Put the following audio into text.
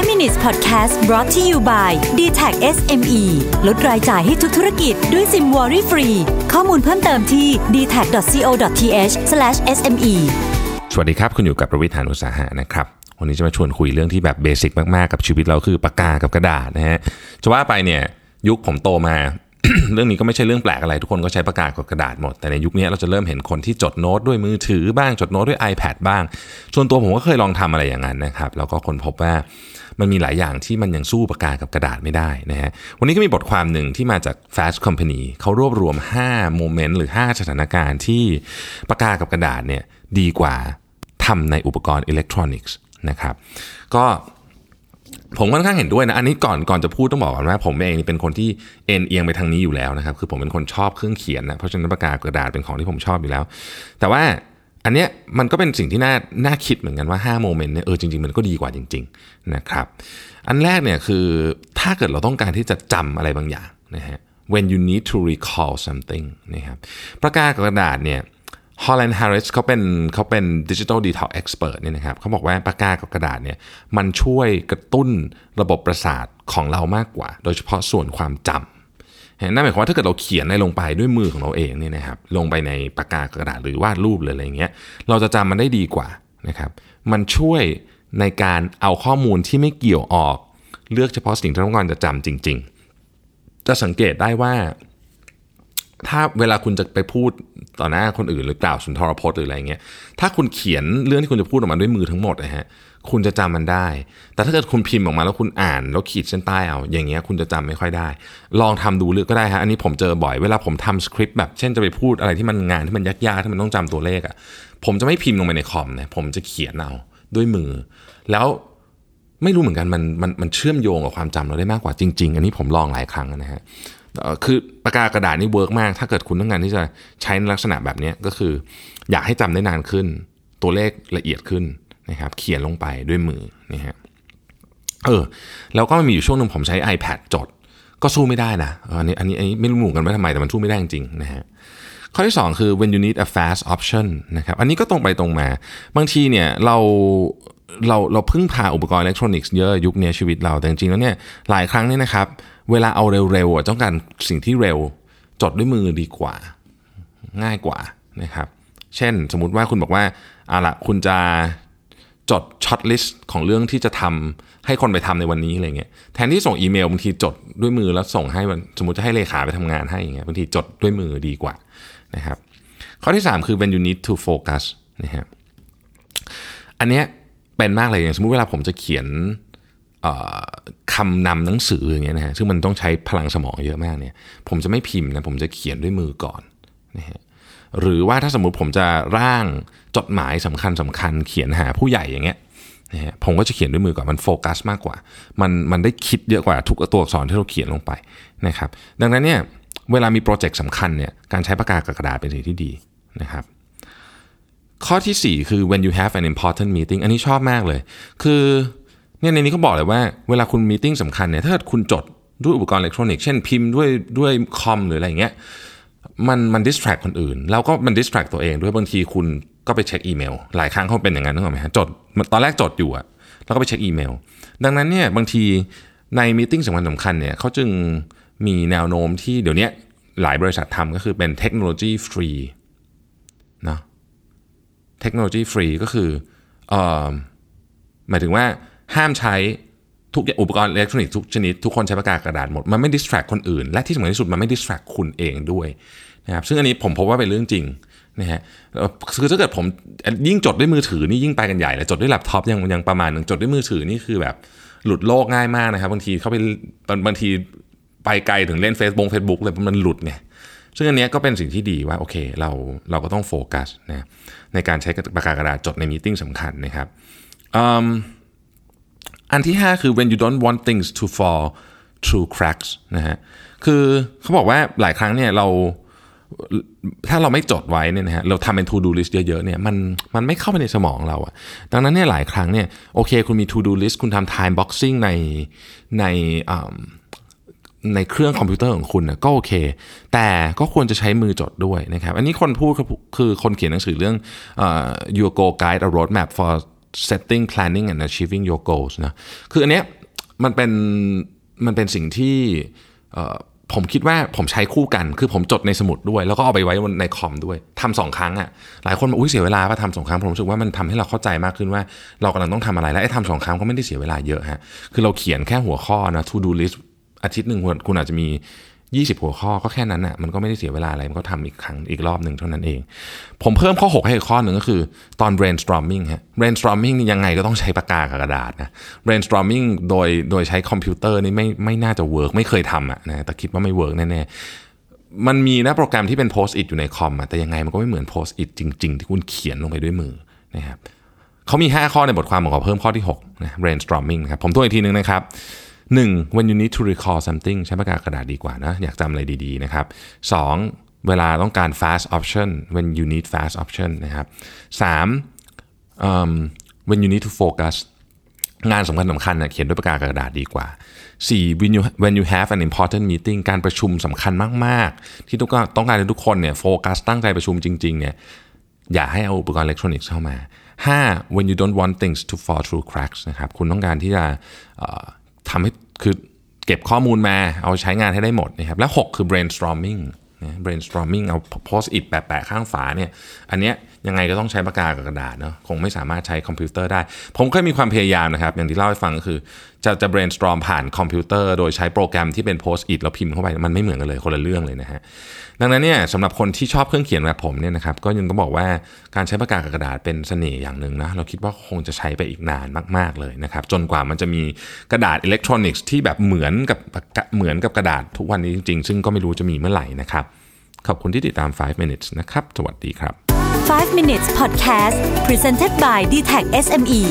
5 minutes podcast brought to you by d t a c SME ลดรายจ่ายให้ทุกธุรกิจด้วยซิมวอรี่ฟรี ข้อมูลเพิ่มเติมที่ d t a c c o t h s m e สวัสดีครับ คุณอยู่กับประวิทยานุสาหะนะครับ วันนี้จะมาชวนคุยเรื่องที่แบบเบสิกมาก ๆ กับชีวิตเราคือปากกากับกระดาษนะฮะ จะว่าไปเนี่ยยุคผมโตมา เรื่องนี้ก็ไม่ใช่เรื่องแปลกอะไร ทุกคนก็ใช้ปากกากับกระดาษหมด แต่ในยุคนี้เราจะเริ่มเห็นคนที่จดโน้ตด้วยมือถือบ้างจดโน้ตด้วย iPad บ้าง ส่วนตัวผมก็เคยลองทำอะไรอย่างนั้นนะครับ แล้วก็คนพบว่า มันมีหลายอย่างที่มันยังสู้ปากกากับกระดาษไม่ได้นะฮะวันนี้ก็มีบทความหนึ่งที่มาจาก Fast Company เขารวบรวม5โมเมนต์หรือ 5 สถานการณ์ที่ปากกากับกระดาษเนี่ยดีกว่าทำในอุปกรณ์อิเล็กทรอนิกส์นะครับก็ผมค่อนข้างเห็นด้วยนะ อันนี้ก่อนก่อนจะพูดต้องบอกก่อนว่าผมเองเป็นคนที่เอ็นเอียงไปทางนี้อยู่แล้วนะครับ คือผมเป็นคนชอบเครื่องเขียนนะ เพราะฉะนั้นปากกากระดาษเป็นของที่ผมชอบอยู่แล้ว แต่ว่า อันเนี้ยมันก็เป็นสิ่งที่น่าน่าคิดเหมือนกันว่า 5 moment เนี่ยเออจริงๆ มันก็ดีกว่าจริง ๆ นะครับ อันแรกเนี่ยคือถ้าเกิดเราต้องการที่จะจำอะไรบางอย่างนะฮะ when you need to recall something นะครับปากกากระดาษเนี่ยฮอลแลนด์แฮร์ริสเขาเป็นเขาเป็น digital detox expert เนี่ยนะครับเขาบอกว่าปากกากับกระดาษเนี่ยมันช่วยกระตุ้นระบบประสาทของเรามากกว่า โดยเฉพาะส่วนความจำ นั่นหมายความว่าถ้าเกิดเราเขียนอะไรลงไปด้วยมือของเราเองเนี่ยนะครับลงไปในปากกากระดาษหรือวาดรูปเลยอะไรเงี้ยเราจะจำมันได้ดีกว่านะครับมันช่วยในการเอาข้อมูลที่ไม่เกี่ยวออก เลือกเฉพาะสิ่งที่ต้องการจะจำจริง ๆ จะสังเกตได้ว่า ถ้าเวลาคุณจะไปพูดต่อหน้าคนอื่นหรือกล่าวสุนทรพจน์หรืออะไรเงี้ยถ้าคุณเขียนเรื่องที่คุณจะพูดออกมาด้วยมือทั้งหมดนะฮะ คุณจะจำมันได้ แต่ถ้าเกิดคุณพิมพ์ออกมาแล้วคุณอ่านแล้วขีดเส้นใต้เอา อย่างเงี้ยคุณจะจำไม่ค่อยได้ ลองทำดูเลือกก็ได้ฮะ อันนี้ผมเจอบ่อย เวลาผมทำสคริปต์แบบเช่นจะไปพูดอะไรที่มันงานที่มันยากๆที่มันต้องจำตัวเลขอะฮะ ผมจะไม่พิมพ์ลงไปในคอมนะ ผมจะเขียนเอาด้วยมือ แล้วไม่รู้เหมือนกันมันมันมันเชื่อมโยงกับความจำเราได้มากกว่าจริง ๆ อันนี้ผมลองหลายครั้งนะฮะคือปากกากระดาษนี่ work มาก ถ้าเกิดคุณต้องการที่จะใช้ลักษณะแบบนี้ก็คือ อยากให้จำได้นานขึ้น ตัวเลขละเอียดขึ้น นะครับเขียนลงไปด้วยมือนี่ฮะเออแล้วก็มีอยู่ช่วงหนึ่งผมใช้ iPad จด ก็สู้ไม่ได้นะอันนี้อันนี้อันนี้ไม่รู้หมือนกันว่าทำไมแต่มันสู้ไม่ได้จริงนะฮะข้อที่ 2 คือ when you need a fast option นะครับอันนี้ก็ตรงไปตรงมา บางทีเนี่ยเราเราเราพึ่งพาอุปกรณ์อิเล็กทรอนิกส์เยอะยุคนี้ชีวิตเราแต่จริงๆแล้วเนี่ยหลายครั้งเนี่ยนะครับ เวลาเอาเร็วๆต้องการสิ่งที่เร็วจดด้วยมือดีกว่า ง่ายกว่านะครับ เช่นสมมุติว่าคุณบอกว่าเอาละคุณจะ จด shortlist ของเรื่องที่จะทำให้คนไปทำในวันนี้อะไรเงี้ยแทนที่ส่งอีเมลบางทีจดด้วยมือแล้วส่งให้สมมติจะให้เลขาไปทำงานให้อย่างเงี้ยบางทีจดด้วยมือดีกว่านะครับข้อที่ 3 คือ when you need to focus นะครับอันเนี้ยเป็นมากเลยอย่างสมมุติเวลาผมจะเขียนคำนำหนังสืออย่างเงี้ยนะฮะซึ่งมันต้องใช้พลังสมองเยอะมากเนี่ยผมจะไม่พิมพ์นะผมจะเขียนด้วยมือก่อนนะฮะ หรือว่าถ้าสมมุติผมจะร่างจดหมายสำคัญสำคัญเขียนหาผู้ใหญ่อย่างเงี้ยนะฮะผมก็จะเขียนด้วยมือก่อนมันโฟกัสมากกว่า มันมันได้คิดเยอะกว่าทุกตัวอักษรที่เราเขียนลงไปนะครับ ดังนั้นเนี่ยเวลามีโปรเจกต์สำคัญเนี่ยการใช้ปากกากับกระดาษเป็นสิ่งที่ดีนะครับ ข้อที่ 4 คือ when you have an important meeting อันนี้ชอบมากเลย คือเนี่ยในนี้เขาบอกเลยว่าเวลาคุณ meeting สำคัญเนี่ยถ้าคุณจดด้วยอุปกรณ์อิเล็กทรอนิกส์เช่นพิมพ์ด้วยด้วยคอมหรืออะไรเงี้ย มันมัน distract คนอื่น แล้วก็มัน distract ตัวเองด้วยบางทีคุณก็ไปเช็คอีเมล หลายครั้งเขาเป็นอย่างนั้นนึกออกไหมฮะจดตอนแรกจดอยู่อะแล้วก็ไปเช็คอีเมล ดังนั้นเนี่ยบางทีใน meeting สำคัญสำคัญเนี่ยเขาจึงมีแนวโน้มที่เดี๋ยวนี้หลายบริษัททำก็คือเป็น technology free นะ technology free ก็คือเอ่อหมายถึงว่าห้ามใช้ ทุกอุปกรณ์อิเล็กทรอนิกส์ทุกชนิด ทุกคนใช้ปากกากระดาษหมด มันไม่ distract คนอื่น และที่สำคัญที่สุดมันไม่ distract คุณเองด้วยนะครับซึ่งอันนี้ผมพบว่าเป็นเรื่องจริงนะฮะคือถ้าเกิดผมยิ่งจดด้วยมือถือนี่ยิ่งไปกันใหญ่เลยจดด้วยแล็ปท็อปยังยังประมาณหนึ่งจดด้วยมือถือนี่คือแบบหลุดโลกง่ายมากนะครับบางทีเข้าไปบางทีไปไกลถึงเล่น Facebook Facebook เลยมันหลุดไงซึ่งอันนี้ก็เป็นสิ่งที่ดีว่าโอเคเราเราก็ต้องโฟกัสนะในการใช้ปากกากระดาษจดในมีติ้งสำคัญนะครับ อันที่ 5 คือ when you don't want things to fall through cracks นะฮะคือเขาบอกว่าหลายครั้งเนี่ยเราถ้าเราไม่จดไว้เนี่ยนะฮะเราทำเป็น to do list เยอะๆเนี่ยมันมันไม่เข้าไปในสมองเราอะดังนั้นเนี่ยหลายครั้งเนี่ยโอเคคุณมี to do list คุณทำ time boxing ในในในเครื่องคอมพิวเตอร์ของคุณนะก็โอเค แต่ก็ควรจะใช้มือจดด้วยนะครับ อันนี้คนพูดคือคนเขียนหนังสือเรื่อง uh, Your Go Guide a Roadmap for setting planning and achieving your goals นะคืออันเนี้ยมันเป็นมันเป็นสิ่งที่ผมคิดว่าผมใช้คู่กัน คือผมจดในสมุดด้วย แล้วก็เอาไปไว้ในคอมด้วยทำสองครั้งอะ่ะหลายคนบอกอุ้ยเสียเวลาป่ะทำสองครั้งผมรู้สึกว่ามันทำให้เราเข้าใจมากขึ้นว่า เรากำลังต้องทำอะไรและไอ้ทำสองครั้งก็ไม่ได้เสียเวลาเยอะฮะคือเราเขียนแค่หัวข้อนะ to do list อาทิตย์หนึ่งคุณอาจจะมี 20 หัวข้อก็แค่นั้นอะมันก็ไม่ได้เสียเวลาอะไร มันก็ทำอีกครั้งอีกรอบหนึ่งเท่านั้นเอง ผมเพิ่มข้อ 6 ให้อีกข้อหนึ่งก็คือตอน brainstorming ฮะ brainstorming ยังไงก็ต้องใช้ปากกากับกระดาษนะ brainstorming โดยโดยใช้คอมพิวเตอร์นี่ไม่ไม่น่าจะเวิร์กไม่เคยทำอะนะแต่คิดว่าไม่เวิร์กแน่ๆมันมีนะโปรแกรมที่เป็น post it อยู่ในคอมอะแต่ยังไงมันก็ไม่เหมือน post it จริง ๆ ที่คุณเขียนลงไปด้วยมือนะครับเขามี 5 ข้อในบทความของเขาเพิ่มข้อที่6นะ brainstorming นะครับผมตัวอีกทีนึงนะครับ 1. when you need to recall something ใช้ปากกากระดาษดีกว่านะ อยากจำอะไรดีๆนะครับ 2. เวลาต้องการ fast option when you need fast option นะครับ 3. um, when you need to focus งานสำคัญสำคัญนะเขียนด้วยปากกากระดาษดีกว่า 4. when you when you have an important meeting การประชุมสำคัญมากๆ ที่ต้องการต้องการให้ทุกคนเนี่ยโฟกัสตั้งใจประชุมจริงๆเนี่ยอย่าให้เอาอุปกรณ์อิเล็กทรอนิกส์เข้ามา 5. when you don't want things to fall through cracks นะครับคุณต้องการที่จะ ทำให้คือเก็บข้อมูลมาเอาใช้งานให้ได้หมดนะครับและ 6 คือ brainstorming นะ brainstorming เอา post it แปะๆข้างฝาเนี่ยอันเนี้ยยังไงก็ต้องใช้ปากกากับกระดาษเนาะคงไม่สามารถใช้คอมพิวเตอร์ได้ ผมเคยมีความพยายามนะครับ อย่างที่เล่าให้ฟังก็คือ จะจะ brainstorm ผ่านคอมพิวเตอร์โดยใช้โปรแกรมที่เป็น post it แล้วพิมพ์เข้าไปมันไม่เหมือนกันเลยคนละเรื่องเลยนะฮะดังนั้นเนี่ยสำหรับคนที่ชอบเครื่องเขียนแบบผมเนี่ยนะครับก็ยังต้องบอกว่าการใช้ปากกากระดาษเป็นเสน่ห์อย่างหนึ่งนะเราคิดว่าคงจะใช้ไปอีกนานมาก ๆเลยนะครับจนกว่ามันจะมีกระดาษอิเล็กทรอนิกส์ที่แบบเหมือนกับเหมือนกับกระดาษทุกวันนี้จริงๆ ซึ่งก็ไม่รู้จะมีเมื่อไหร่นะครับขอบคุณที่ติดตาม 5 minutes นะครับสวัสดีครับ 5 minutes podcast presented by d t e c h SME